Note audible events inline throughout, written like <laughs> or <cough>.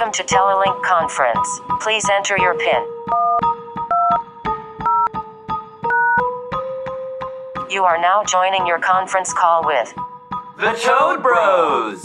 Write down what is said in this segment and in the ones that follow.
Welcome to Telelink Conference. Please enter your PIN. You are now joining your conference call with The Toad Bros!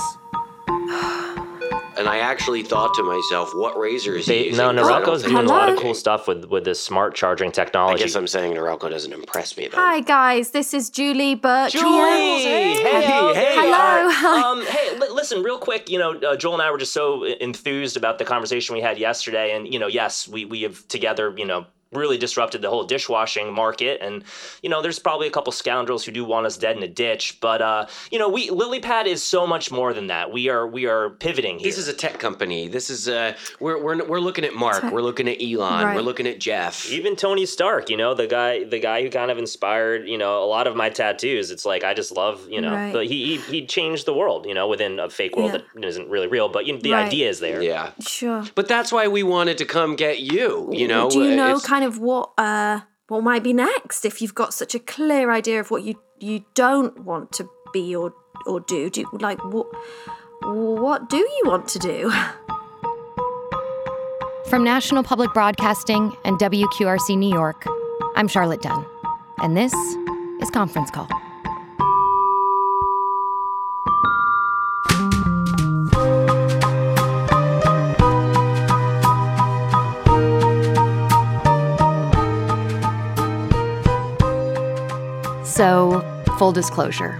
And I actually thought to myself, what razor is They, he using? no, 'Cause Norelco's think- doing a lot of cool stuff with with this smart charging technology. I guess I'm saying Norelco doesn't impress me though. Hi guys, this is Julie Burke. Julie, here. hey, Hey, hey, Hello, uh, hi. <laughs> Um, hey, li- listen, real quick. You know, uh, Joel and I were just so enthused about the conversation we had yesterday, and you know, yes, we we have together, you know. Really disrupted the whole dishwashing market, and you know, there's probably a couple scoundrels who do want us dead in a ditch. But uh, you know, we LilyPad is so much more than that. We are we are pivoting here. This is a tech company. This is uh, we're we're we're looking at Mark. Tech. We're looking at Elon. Right. We're looking at Jeff. even Tony Stark, you know, the guy, the guy who kind of inspired, you know, a lot of my tattoos. It's like I just love, you know, Right. the, he, he he changed the world, you know, within a fake world Yeah. that isn't really real, but you know, the Right. idea is there. Yeah, Sure. but that's why we wanted to come get you. You know, Do you know It's- kind of what uh what might be next if you've got such a clear idea of what you you don't want to be or or do? Do like what what do you want to do? <laughs> From National Public Broadcasting and WQRC New York, I'm Charlotte Dunn, and this is Conference Call. So, full disclosure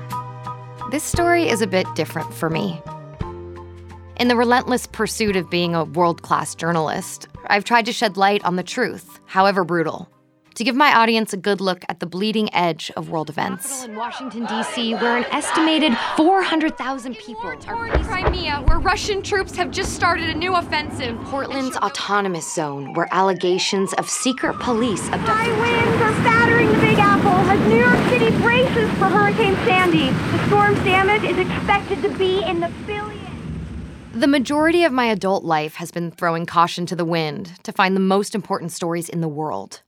this story is a bit different for me. In the relentless pursuit of being a world class journalist, I've tried to shed light on the truth, however brutal, to give my audience a good look at the bleeding edge of world events. In Washington, D.C., where an estimated 400,000 people are Toward Crimea, where Russian troops have just started a new offensive. Portland's autonomous zone, where allegations of secret police abducted. High winds are battering the Big Apple as New York City braces for Hurricane Sandy. The storm's damage is expected to be in the billions. The majority of my adult life has been throwing caution to the wind to find the most important stories in the world.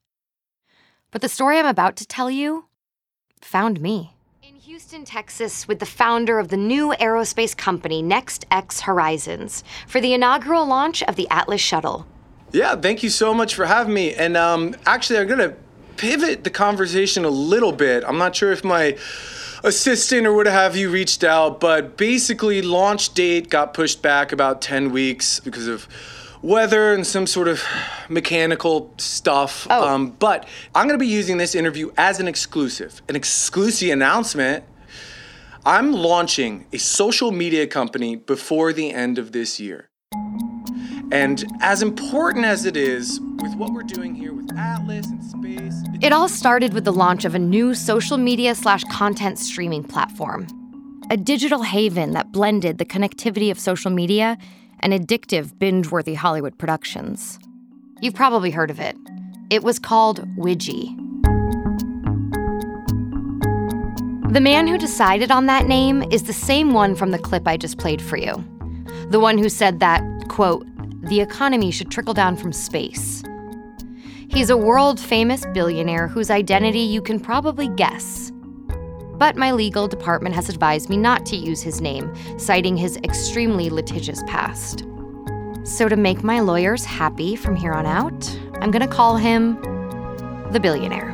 But the story I'm about to tell you found me. In Houston, Texas, with the founder of the new aerospace company NextX Horizons for the inaugural launch of the Atlas shuttle. Yeah, thank you so much for having me. And um, actually, I'm gonna pivot the conversation a little bit. I'm not sure if my assistant or what have you reached out, but basically, launch date got pushed back about 10 weeks because of weather and some sort of mechanical stuff. Oh. Um, but I'm gonna be using this interview as an exclusive, an exclusive announcement. I'm launching a social media company before the end of this year. And as important as it is with what we're doing here with Atlas and space, It all started with the launch of a new social media slash content streaming platform, a digital haven that blended the connectivity of social media and addictive binge worthy Hollywood productions. You've probably heard of it. It was called Widgie. The man who decided on that name is the same one from the clip I just played for you. The one who said that, quote, the economy should trickle down from space. He's a world famous billionaire whose identity you can probably guess. But my legal department has advised me not to use his name, citing his extremely litigious past. So, to make my lawyers happy from here on out, I'm gonna call him the billionaire.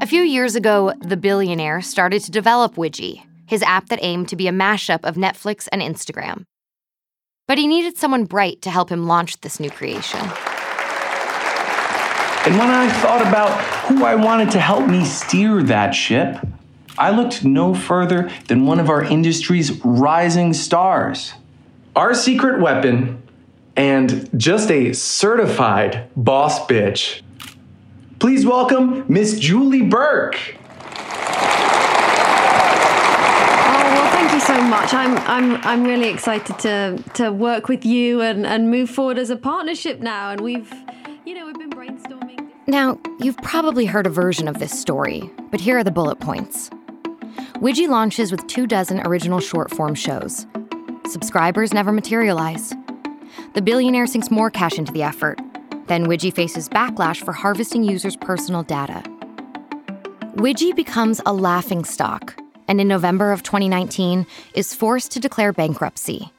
A few few years ago, the billionaire started to develop Widgie, his app that aimed to be a mashup of Netflix and Instagram. But he needed someone bright to help him launch this new creation. And when I thought about who I wanted to help me steer that ship, I looked no further than one of our industry's rising stars. Our secret weapon, and just a certified boss bitch. Please welcome Miss Julie Burke. Oh well, thank you so much. I'm I'm I'm really excited to to work with you and and move forward as a partnership now. And we've, you know, we've been brainstorming. Now, you've probably heard a version of this story, but here are the bullet points. Widgie launches with two dozen original short form shows. Subscribers never materialize. The billionaire sinks more cash into the effort. Then Widgie faces backlash for harvesting users' personal data. Widgie becomes a laughing stock, and in November of 2019 is forced to declare bankruptcy.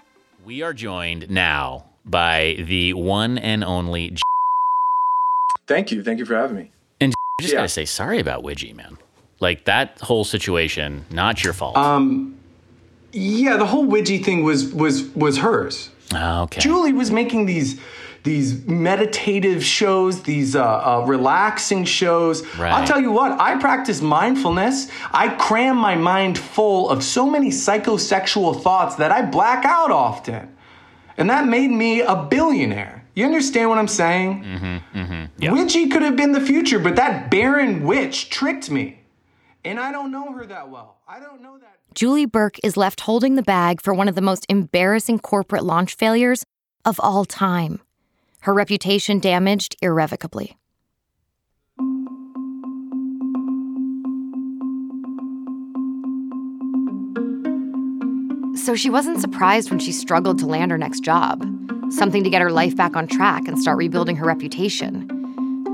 We are joined now by the one and only. Thank you. Thank you for having me. And I just Yeah. gotta say sorry about Widgie, man. Like that whole situation, not your fault. Um, yeah, the whole Widgie thing was was was hers. Ah, okay. Julie was making these these meditative shows, these uh, uh, relaxing shows. Right. I'll tell you what, I practice mindfulness. I cram my mind full of so many psychosexual thoughts that I black out often. And that made me a billionaire. You understand what I'm saying? Mm-hmm. Mm-hmm. Widgie could have been the future, but that barren witch tricked me. And I don't know her that well. I don't know that. Julie Burke is left holding the bag for one of the most embarrassing corporate launch failures of all time. Her reputation damaged irrevocably. So she wasn't surprised when she struggled to land her next job, something to get her life back on track and start rebuilding her reputation.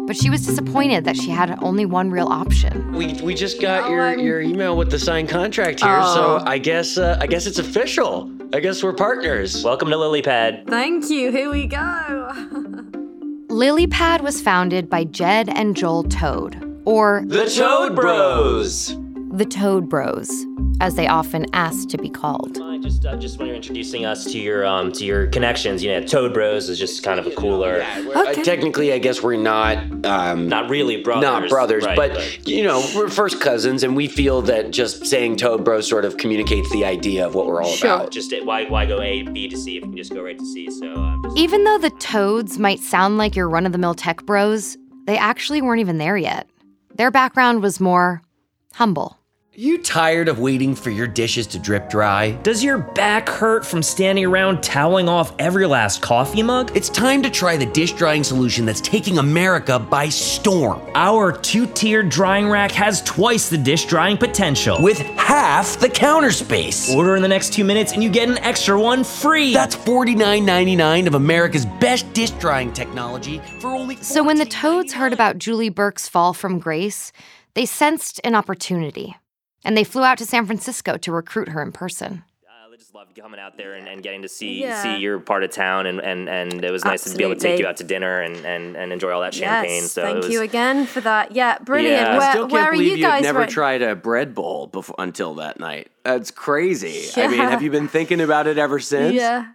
But she was disappointed that she had only one real option. We, we just got your, your email with the signed contract here, so Oh. I guess uh, I guess it's official. I guess we're partners. Welcome to LilyPad. Thank you. Here we go. <laughs> LilyPad was founded by Jed and Joel Toad, or The Toad Bros. the Toad Bros, as they often asked to be called. I just uh, just when you're introducing us to your um to your connections, you know, Toad Bros is just kind of a cooler. Yeah, Uh, technically, I guess we're not um, Not really brothers. not brothers, right, but, you know we're first cousins, and we feel that just saying Toad Bros sort of communicates the idea of what we're all about. Just uh, why why go A B to C if you can just go right to C? So um, just, Even though the Toads might sound like your run of the mill tech bros, they actually weren't even there yet. Their background was more humble. You tired of waiting for your dishes to drip dry? Does your back hurt from standing around toweling off every last coffee mug? It's time to try the dish drying solution that's taking America by storm. Our two tiered drying rack has twice the dish drying potential. With half the counter space. Order in the next two minutes and you get an extra one free. That's $49.99 of America's best dish drying technology for only. So when the Toads heard about Julie Burke's fall from grace, they sensed an opportunity. And they flew out to San Francisco to recruit her in person. I just loved coming out there and, and getting to see Yeah. see your part of town, and, and, and it was nice to be able to take you out to dinner and, and, and enjoy all that champagne. Yes, so thank it was, you again for that. Yeah, brilliant. Yeah, I still can't where are believe you you've guys never right tried a bread bowl before until that night. That's crazy. I mean, have you been thinking about it ever since? Yeah,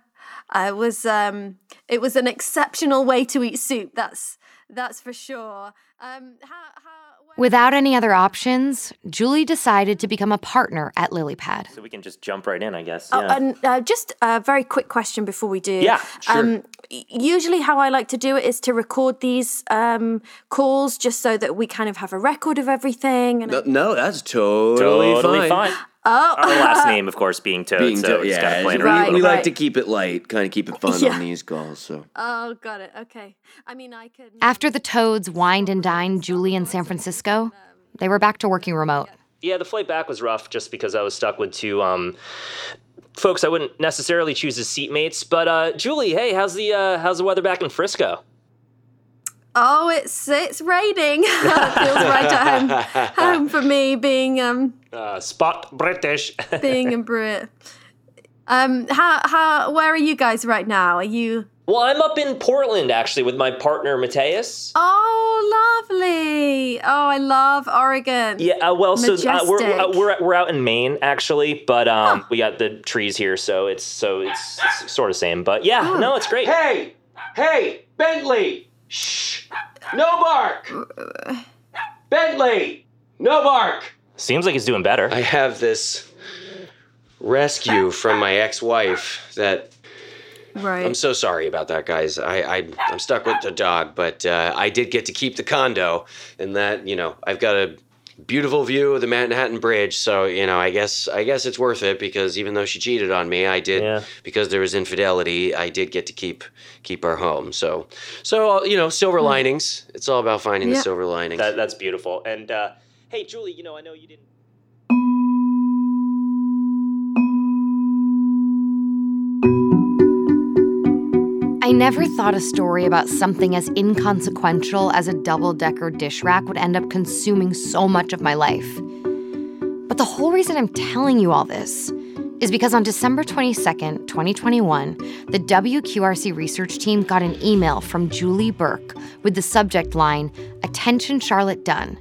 I was. Um, it was an exceptional way to eat soup. That's that's for sure. Um, how, how, Without any other options, Julie decided to become a partner at LilyPad. So we can just jump right in, I guess. Oh, yeah. and uh, just a very quick question before we do. Yeah, sure. Um, usually, how I like to do it is to record these um, calls just so that we kind of have a record of everything. And No, no, that's totally, Totally fine. fine. Oh, Our last <laughs> name, of course, being Toad. Being so to- it's kind yeah, of playing we, we like to keep it light, kind of keep it fun Yeah. on these calls. So oh, got it. Okay. I mean, I could. After the Toads wined and dined Julie in San Francisco, they were back to working remote. Yeah, the flight back was rough just because I was stuck with two um, folks I wouldn't necessarily choose as seatmates. But uh, Julie, hey, how's the uh, how's the weather back in Frisco? Oh, it's it's raining. <laughs> it feels right at home, <laughs> home for me, being um Uh, spot British. <laughs> being a Brit. Um, how how where are you guys right now? Are you Well, I'm up in Portland actually with my partner Mateus. Oh, lovely. Oh, I love Oregon. Yeah, uh, well, so uh, we're, uh, Majestic. we're we're out in Maine actually, but um, we got the trees here, so it's so it's, it's sort of same. But yeah, no, it's great. Hey, hey, Bentley. Shh. No bark. Bentley. No bark. Seems like he's doing better. I have this rescue from my ex-wife that Right. I'm so sorry about that, guys. I, I I'm stuck with the dog, but uh, I did get to keep the condo, and that you know I've got a beautiful view of the Manhattan Bridge. So you know I guess I guess it's worth it because even though she cheated on me, I did because there was infidelity. I did get to keep keep our home. So so you know silver linings. It's all about finding the silver linings. That, that's beautiful. And uh, hey, Julie, you know I know you didn't. I never thought a story about something as inconsequential as a double decker dish rack would end up consuming so much of my life. But the whole reason I'm telling you all this is because on December 22nd, 2021, the WQRC research team got an email from Julie Burke with the subject line Attention Charlotte Dunn.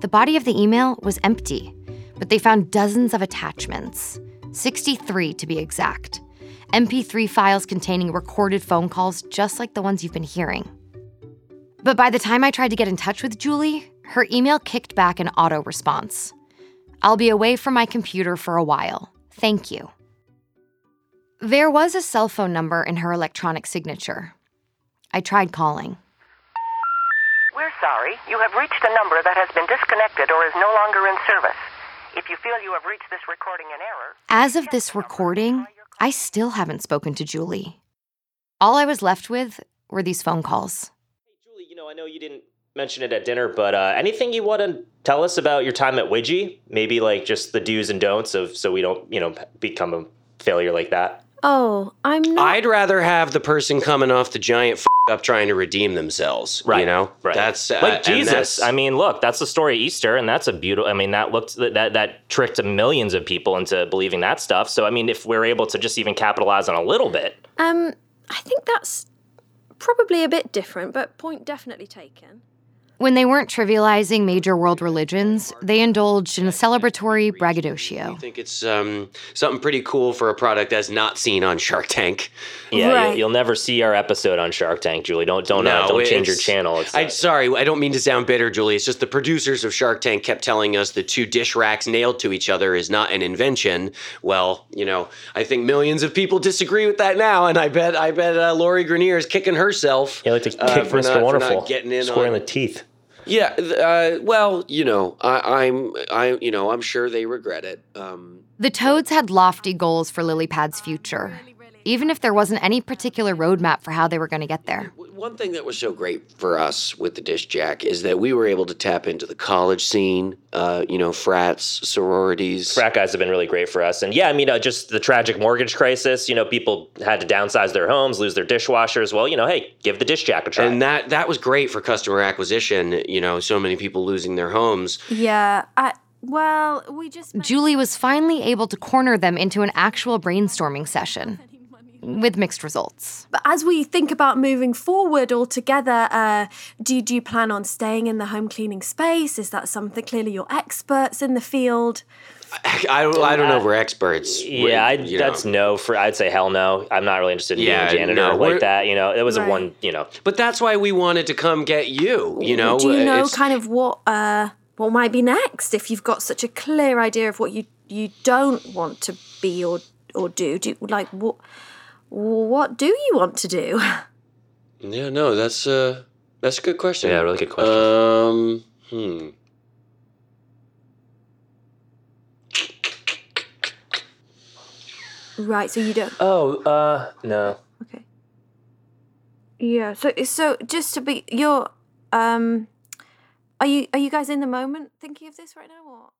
The body of the email was empty, but they found dozens of attachments, 63 to be exact. MP3 files containing recorded phone calls just like the ones you've been hearing. But by the time I tried to get in touch with Julie, her email kicked back an auto response. I'll be away from my computer for a while. Thank you. There was a cell phone number in her electronic signature. I tried calling. We're sorry. You have reached a number that has been disconnected or is no longer in service. If you feel you have reached this recording in error, As of this recording, I still haven't spoken to Julie. All I was left with were these phone calls. Hey, Julie, you know I know you didn't mention it at dinner, but uh, anything you want to tell us about your time at Widgie? Maybe like just the do's and don'ts of so we don't you know become a failure like that. Oh, I'm not. I'd rather have the person coming off the giant f- up trying to redeem themselves. Right. You know, Right. That's uh, like Jesus. that's- I mean, look, that's the story of Easter, and that's a beautiful. I mean, that looked that that tricked millions of people into believing that stuff. So, I mean, if we're able to just even capitalize on a little bit, Um, I think that's probably a bit different, but point definitely taken. When they weren't trivializing major world religions, they indulged in a celebratory braggadocio. I think it's um, something pretty cool for a product that's not seen on Shark Tank. yeah, you'll, you'll never see our episode on Shark Tank, Julie. Don't don't uh, don't change your channel. It's, I sorry, I don't mean to sound bitter, Julie. It's just the producers of Shark Tank kept telling us the two dish racks nailed to each other is not an invention. Well, you know, I think millions of people disagree with that now, and I bet I bet uh, Lori Greiner is kicking herself. you like to uh, kick for Mr. not- for not Wonderful, getting in square in on- the teeth. Yeah, uh, well, you know, I, I'm, I, you know, I'm sure they regret it. Um, The Toads had lofty goals for Lilypad's future, even if there wasn't any particular roadmap for how they were going to get there. One thing that was so great for us with the Dish Jack is that we were able to tap into the college scene, uh, you know, frats, sororities. Frat guys have been really great for us, and yeah, I mean, uh, just the tragic mortgage crisis. You know, people had to downsize their homes, lose their dishwashers. Well, you know, hey, give the dish jack a try. And that that was great for customer acquisition. You know, so many people losing their homes. Yeah, I. Well, we just. Julie was finally able to corner them into an actual brainstorming session with mixed results. But as we think about moving forward altogether, uh, do, do you plan on staying in the home cleaning space? Is that something clearly you're experts in the field? I don't, I don't know. if We're experts. Yeah, I, you know. that's no for. I'd say hell no. I'm not really interested in Yeah, being a janitor no, like that. You know, it was Right. a one. You know, But that's why we wanted to come get you. You know, do you know It's- kind of what uh, what might be next if you've got such a clear idea of what you you don't want to be or or do? Do you, like what what do you want to do? Yeah, no, that's uh, that's a good question. Yeah, really good question. Um, hmm. right, so you don't. Oh, uh, no. Okay. Yeah. So so just to be you're um are you are you guys in the moment thinking of this right now or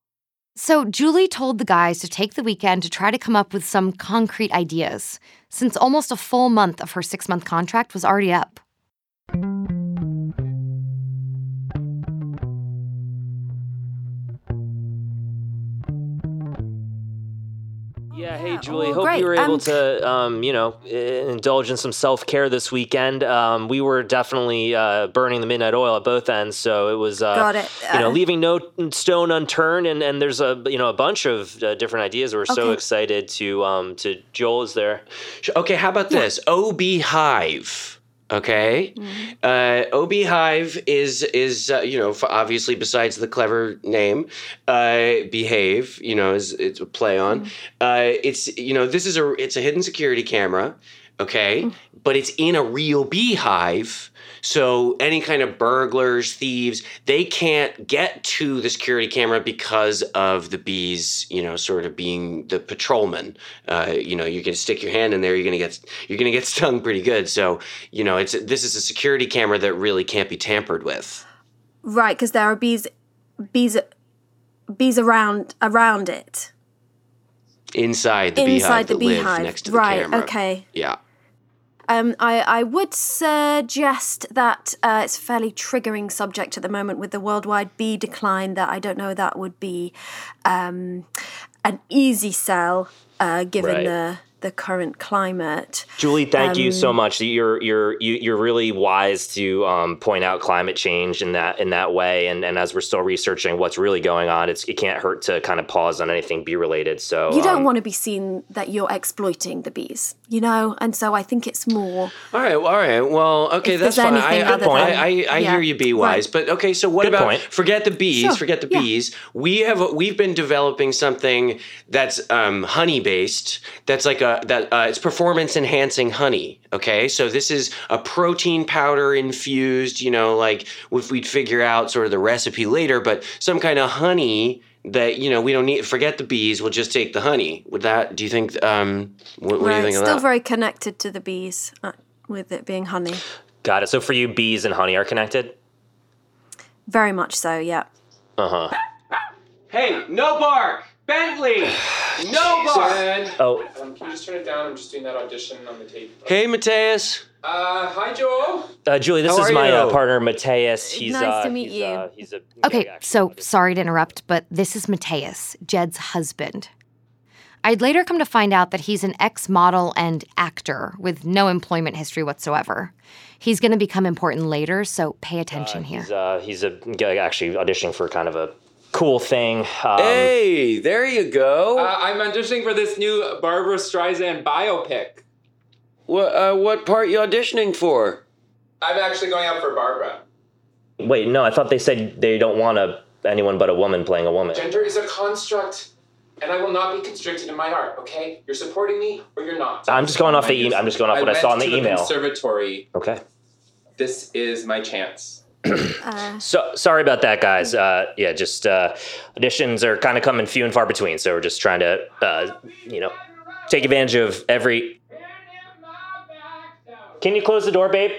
So Julie told the guys to take the weekend to try to come up with some concrete ideas, since almost a full month of her six month contract was already up. Yeah, hey Julie, well, hope great. you were able Um, to, um, you know, indulge in some self care this weekend. Um, we were definitely uh, burning the midnight oil at both ends, so it was, uh, Got it. you know, Uh, leaving no stone unturned. And, and there's a, you know, a bunch of uh, different ideas. We're so excited to, um, to Joel is there. Okay, how about this? OB Hive. Okay, uh, OB Hive is is uh, you know obviously besides the clever name, uh, behave you know is it's a play on. Uh, it's you know this is a it's a hidden security camera. Okay, but it's in a real beehive. So any kind of burglars, thieves, they can't get to the security camera because of the bees, you know, sort of being the patrolman. Uh, you know, you're gonna stick your hand in there, you're gonna get you're gonna get <laughs> stung pretty good. So, you know, it's this is a security camera that really can't be tampered with. Right, because there are bees, bees, bees around around it. Inside the Inside beehive the that live beehive. next to the Right, camera. okay. Yeah. Um, I, I would suggest that uh, it's a fairly triggering subject at the moment with the worldwide bee decline. That I don't know that would be um, an easy sell uh, given Right. the the current climate. Julie, thank you so Um, much. You're you're you- you're really wise to um, point out climate change in that in that way. And and as we're still researching what's really going on, it's it can't hurt to kind of pause on anything bee related. So You don't um, want to be seen that you're exploiting the bees, you know, and so I think it's more. All right, well, all right. Well, okay, that's there's fine. I, anything I, other I, than- I, I yeah. hear you, bee wise. Right. But okay, so what Good about point. forget the bees? Sure, Forget the yeah. bees. We have we've been developing something that's um, honey based. That's like a that uh, it's performance enhancing honey. Okay, so this is a protein powder infused. You know, like if we'd figure out sort of the recipe later, but some kind of honey that you know we don't need. Forget the bees. We'll just take the honey. Would that? Do you think? Um, what, what do you think of that? It's still that? very connected to the bees, uh, with it being honey. got it. So for you, bees and honey are connected. Very much so, yeah. Uh huh. Hey, no bark, Bentley. <sighs> No bark. Oh, Um, can you just turn it down? I'm just doing that audition on the tape. Hey, Mateus. Uh, hi, Joel. uh, Julie, this How is my uh, partner Mateus. He's Nice uh, to meet he's, you. Uh, he's a Okay, so sorry to interrupt, but this is Mateus, Jed's husband. I'd later come to find out that he's an ex model and actor with no employment history whatsoever. He's going to become important later, so pay attention here. He's uh, he's a g- actually auditioning for kind of a cool thing. Um, Hey, there you go. Uh, I'm auditioning for this new Barbra Streisand biopic. what uh, what part you auditioning for? I'm actually going out for Barbara. Wait, no, I thought they said they don't want a anyone but a woman playing a woman. Gender is a construct, and I will not be constricted in my art. Okay, you're supporting me or you're not. I'm just going off the e- I'm just going off what I saw in went the email. Conservatory. Okay. This is my chance. Uh, So sorry about that, guys. Uh, yeah, just uh, auditions are kind of coming few and far between. So we're just trying to, uh, you know, take advantage of every. Can you close the door, babe?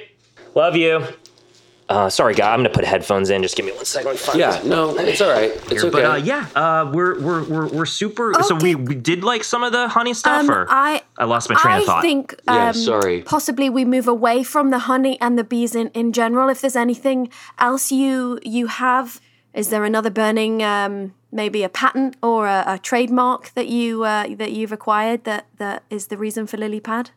Love you. Uh, sorry, guy. I'm gonna put headphones in. Just give me one second. Let Yeah, no, it's all right. It's Here, okay. But uh, yeah, uh, we're, we're we're we're super. So we, we did like some of the honey stuff, um, or I I lost my train I of thought. I think Yeah, um, sorry. possibly we move away from the honey and the bees in, in general. If there's anything else you you have, is there another burning um, maybe a patent or a, a trademark that you uh, that you've acquired that that is the reason for lily pad?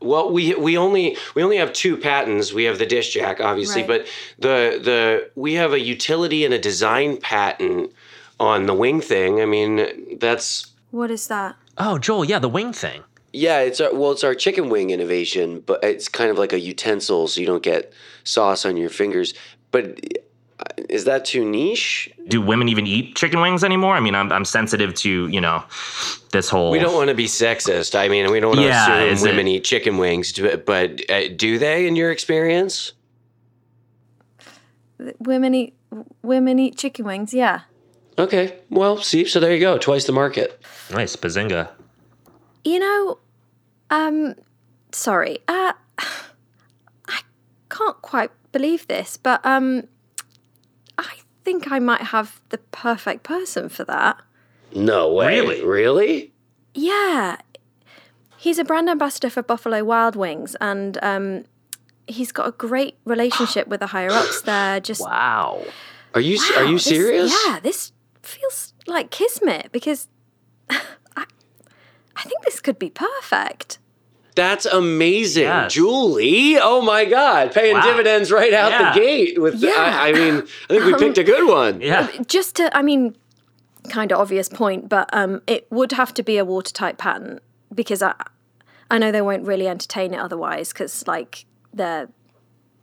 Well, we we only we only have two patents. We have the dish jack, obviously, Right. but the the we have a utility and a design patent on the wing thing. I mean, that's What is that? oh, Joel, yeah, the wing thing. yeah. It's our well, it's our chicken wing innovation, but it's kind of like a utensil, so you don't get sauce on your fingers. But is that too niche? Do women even eat chicken wings anymore? I mean, I'm I'm sensitive to you know this whole. We don't want to be sexist. I mean, we don't want to Yeah, is assume women it- eat chicken wings, but uh, do they, in your experience? Women eat women eat chicken wings. Yeah. Okay, well, see, so there you go, twice the market. Nice, bazinga. You know, um, sorry, uh, <sighs> I can't quite believe this, but um, I think I might have the perfect person for that. No way. Really? Really? Yeah, he's a brand ambassador for Buffalo Wild Wings, and um, he's got a great relationship with the higher ups there. <gasps> Just Wow. Are you are Wow, you this- serious? yeah, this feels like kismet because <laughs> I, I think this could be perfect. That's amazing, Yes. Julie. Oh my God, paying Wow. dividends right out Yeah. the gate. With Yeah. I, I mean, I think we picked a good one. Yeah. Just to, I mean, kind of obvious point, but um, it would have to be a watertight patent because I, I know they won't really entertain it otherwise because like they're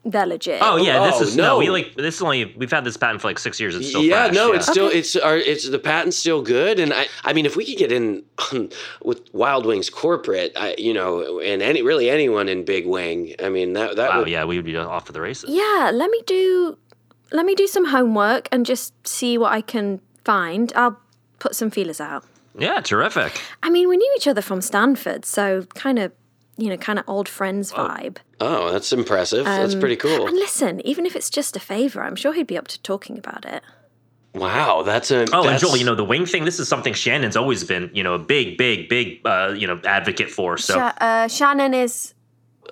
they're legit. Oh yeah, this Oh, is no. We like this is only we've had this patent for like six years. It's still yeah, fresh, no, it's still Okay. it's our it's the patent's still good, and I I mean if we could get in <clears throat> with Wild Wings corporate, I, you know, and any really anyone in Big Wing, I mean that that wow. would Yeah, we would be off to the races. Yeah, let me do let me do some homework and just see what I can find. I'll put some feelers out. Yeah, terrific. I mean, we knew each other from Stanford, so kind of, you know, kind of old friends vibe. oh that's impressive. that's Um, pretty cool. And listen, even if it's just a favor, I'm sure he'd be up to talking about it. Wow, that's a Oh, and that's, Joel, you know the wing thing. This is something Shannon's always been, you know, a big, big, big, uh, you know, advocate for. So Sha- uh, Shannon is.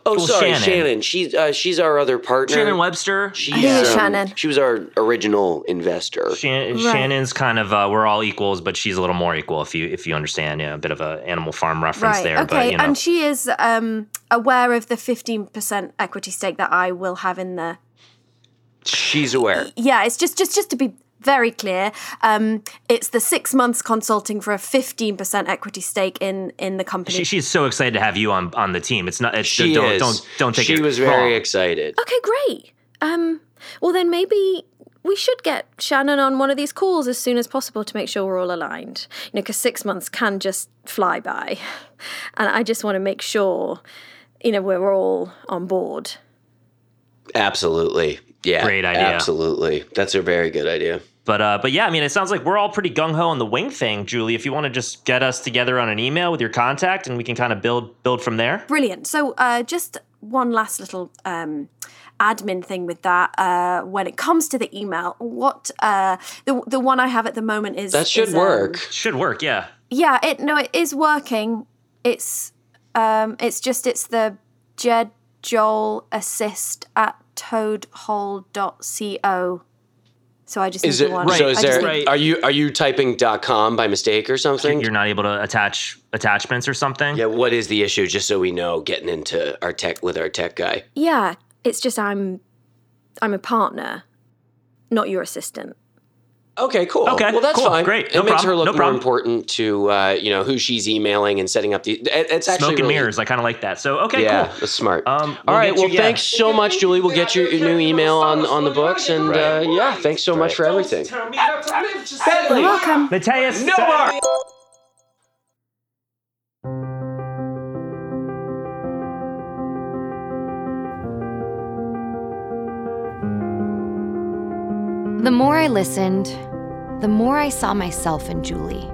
Oh, Well, sorry, Shannon. Shannon. She's uh, she's our other partner. Shannon Webster. She's, Who is um, Shannon? She was our original investor. Shan- Right. Shannon's kind of uh, we're all equals, but she's a little more equal if you if you understand. Yeah, a bit of a Animal Farm reference Right. there, okay. but you know, And she is um, aware of the 15% equity stake that I will have in the. She's aware. Yeah, it's just just just to be very clear. Um, it's the six months consulting for a 15% equity stake in in the company. she, she's so excited to have you on on the team. It's not. It's, She don't, is. don't don't take She it was very wrong. excited. Okay, great. Um, well, then maybe we should get Shannon on one of these calls as soon as possible to make sure we're all aligned. You know, because six months can just fly by. And I just want to make sure, you know, we're all on board. Absolutely. Yeah. Great idea. Absolutely. That's a very good idea. But uh, but yeah, I mean, it sounds like we're all pretty gung ho on the wing thing, Julie. If you want to just get us together on an email with your contact, and we can kind of build build from there. Brilliant. So, uh, just one last little um, admin thing with that. Uh, when it comes to the email, what uh, the the one I have at the moment is That should is, um, work. Should work, yeah. Yeah, it no, it is working. It's um it's just it's the Jed Joel assist at toadhole.co. So I just Is need it the one. so? Is there? need- Are you are you typing .com by mistake or something? You're not able to attach attachments or something. yeah. What is the issue? Just so we know, getting into our tech with our tech guy. Yeah, it's just I'm I'm a partner, not your assistant. Okay, cool. Okay, well that's cool, fine. great, It no makes problem, her look no more problem. important to uh, you know who she's emailing and setting up the. It, it's actually Smoke and really, mirrors. I kind of like that. So okay, yeah, cool. that's smart. Um, All we'll right. get you- Well, yeah. thanks so much, Julie. We'll get your, your new email on on the books, and uh, yeah, thanks so much for everything. You're welcome. Mateus. No more. The more I listened, the more I saw myself in Julie.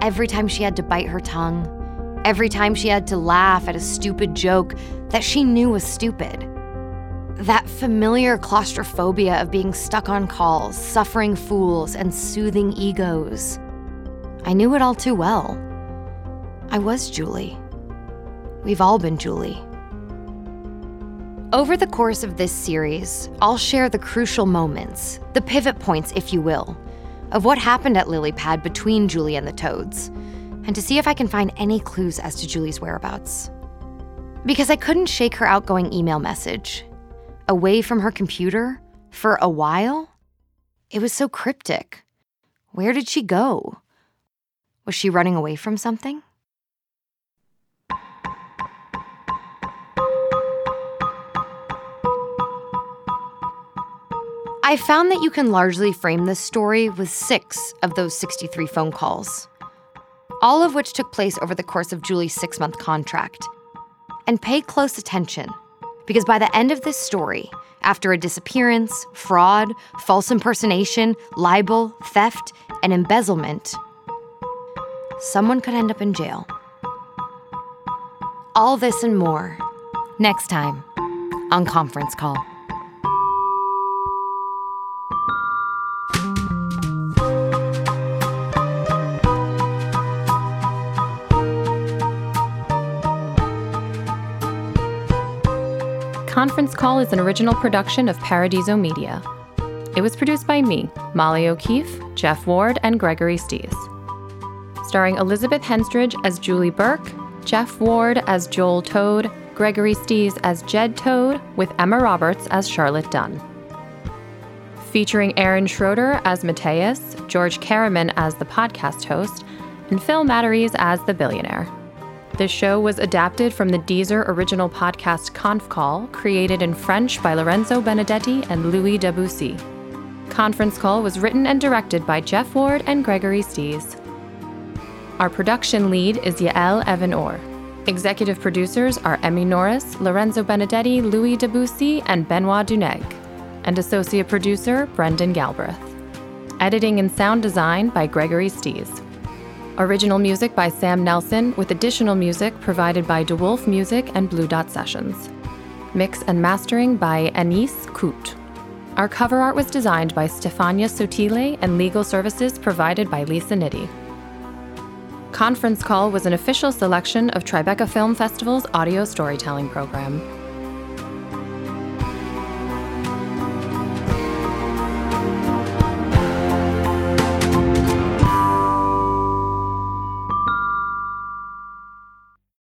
Every time she had to bite her tongue, every time she had to laugh at a stupid joke that she knew was stupid. That familiar claustrophobia of being stuck on calls, suffering fools, and soothing egos. I knew it all too well. I was Julie. We've all been Julie. Over the course of this series, I'll share the crucial moments, the pivot points, if you will, of what happened at Lilypad between Julie and the Toads, and to see if I can find any clues as to Julie's whereabouts. Because I couldn't shake her outgoing email message. Away from her computer for a while? It was so cryptic. Where did she go? Was she running away from something? I found that you can largely frame this story with six of those 63 phone calls, all of which took place over the course of Julie's six month contract. And pay close attention, because by the end of this story, after a disappearance, fraud, false impersonation, libel, theft, and embezzlement, someone could end up in jail. All this and more next time on Conference Call. Conference Call is an original production of Paradiso Media. It was produced by me, Molly O'Keefe, Jeff Ward, and Gregory Stees. starring Elizabeth Henstridge as Julie Burke, Jeff Ward as Joel Toad, Gregory Stees as Jed Toad, with Emma Roberts as Charlotte Dunn. Featuring Aaron Schroeder as Mateus, George Karaman as the podcast host, and Phil Matteries as the billionaire. This show was adapted from the Deezer original podcast Conf Call, created in French by Lorenzo Benedetti and Louis Debussy. Conference Call was written and directed by Jeff Ward and Gregory Stees. Our production lead is Yael Evan Orr. Executive producers are Emmy Norris, Lorenzo Benedetti, Louis Debussy, and Benoit Duneg, and associate producer Brendan Galbraith. Editing and sound design by Gregory Stees. Original music by Sam Nelson, with additional music provided by DeWolf Music and Blue Dot Sessions. Mix and mastering by Anis Koot. Our cover art was designed by Stefania Sotile and legal services provided by Lisa Nitti. Conference Call was an official selection of Tribeca Film Festival's audio storytelling program.